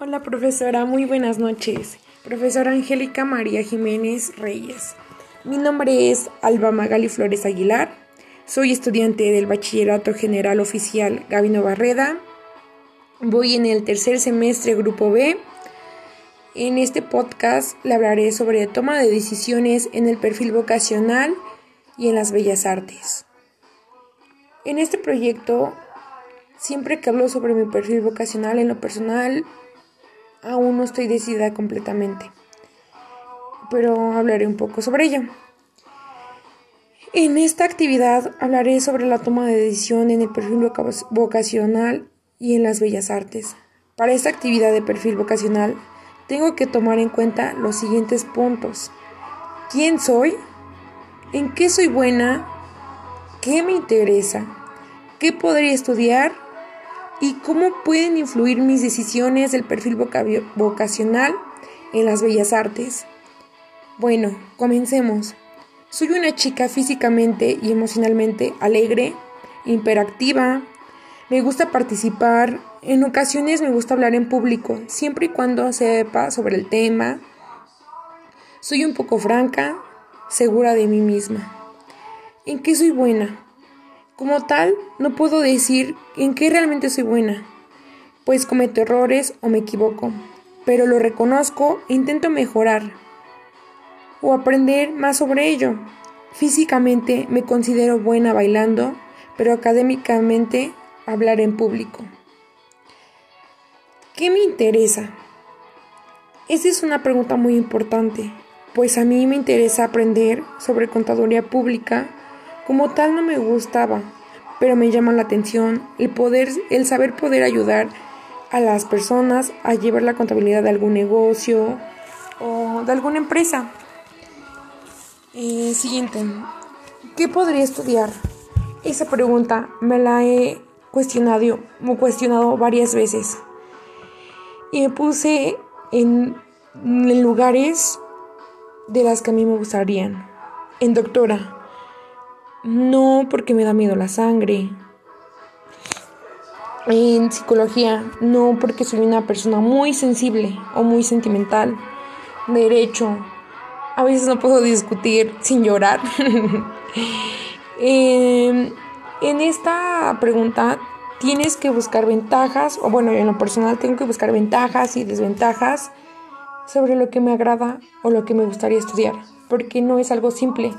Hola profesora, muy buenas noches. Profesora Angélica María Jiménez Reyes. Mi nombre es Alba Magali Flores Aguilar. Soy estudiante del Bachillerato General Oficial Gabino Barreda. Voy en el tercer semestre Grupo B. En este podcast le hablaré sobre toma de decisiones en el perfil vocacional y en las bellas artes. En este proyecto, siempre que hablo sobre mi perfil vocacional en lo personal, aún no estoy decidida completamente, pero hablaré un poco sobre ello. En esta actividad hablaré sobre la toma de decisión en el perfil vocacional y en las bellas artes. Para esta actividad de perfil vocacional tengo que tomar en cuenta los siguientes puntos. ¿Quién soy? ¿En qué soy buena? ¿Qué me interesa? ¿Qué podría estudiar? Y cómo pueden influir mis decisiones del perfil vocacional en las bellas artes. Bueno, comencemos. Soy una chica físicamente y emocionalmente alegre, hiperactiva, me gusta participar, en ocasiones me gusta hablar en público, siempre y cuando sepa sobre el tema. Soy un poco franca, segura de mí misma. ¿En qué soy buena? Como tal, no puedo decir en qué realmente soy buena, pues cometo errores o me equivoco, pero lo reconozco e intento mejorar o aprender más sobre ello. Físicamente me considero buena bailando, pero académicamente hablar en público. ¿Qué me interesa? Esa es una pregunta muy importante, pues a mí me interesa aprender sobre contaduría pública, como tal no me gustaba, pero me llama la atención el poder, el saber poder ayudar a las personas a llevar la contabilidad de algún negocio o de alguna empresa. Siguiente, ¿qué podría estudiar? Esa pregunta me la he cuestionado, cuestionado varias veces y me puse en, en lugares de las que a mí me gustarían. En doctora, no porque me da miedo la sangre. En psicología, no porque soy una persona muy sensible o muy sentimental. Derecho, a veces no puedo discutir sin llorar. en esta pregunta tienes que buscar ventajas, o bueno, en lo personal tengo que buscar ventajas y desventajas sobre lo que me agrada o lo que me gustaría estudiar, porque no es algo simple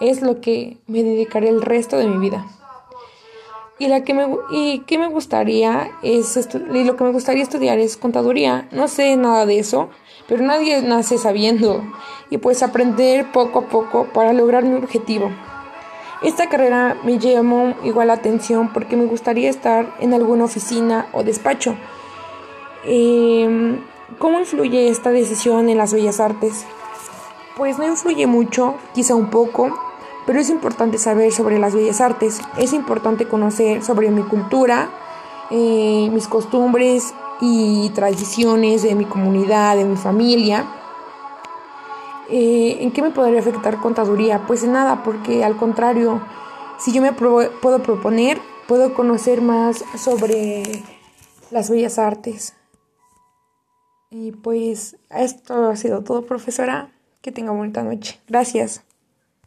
es lo que me dedicaré el resto de mi vida. Y, la que me, y qué me gustaría es y lo que me gustaría estudiar es contaduría. No sé nada de eso, pero nadie nace sabiendo y pues aprender poco a poco para lograr mi objetivo. Esta carrera me llamó igual la atención porque me gustaría estar en alguna oficina o despacho. Em, ¿Cómo influye esta decisión en las bellas artes? Pues no influye mucho, quizá un poco, pero es importante saber sobre las bellas artes, es importante conocer sobre mi cultura, eh, mis costumbres y tradiciones de mi comunidad, de mi familia. Eh, ¿En qué me podría afectar contaduría? Pues en nada, porque al contrario, si yo me puedo proponer, puedo conocer más sobre las bellas artes. Y pues esto ha sido todo, profesora. Que tenga bonita noche. Gracias.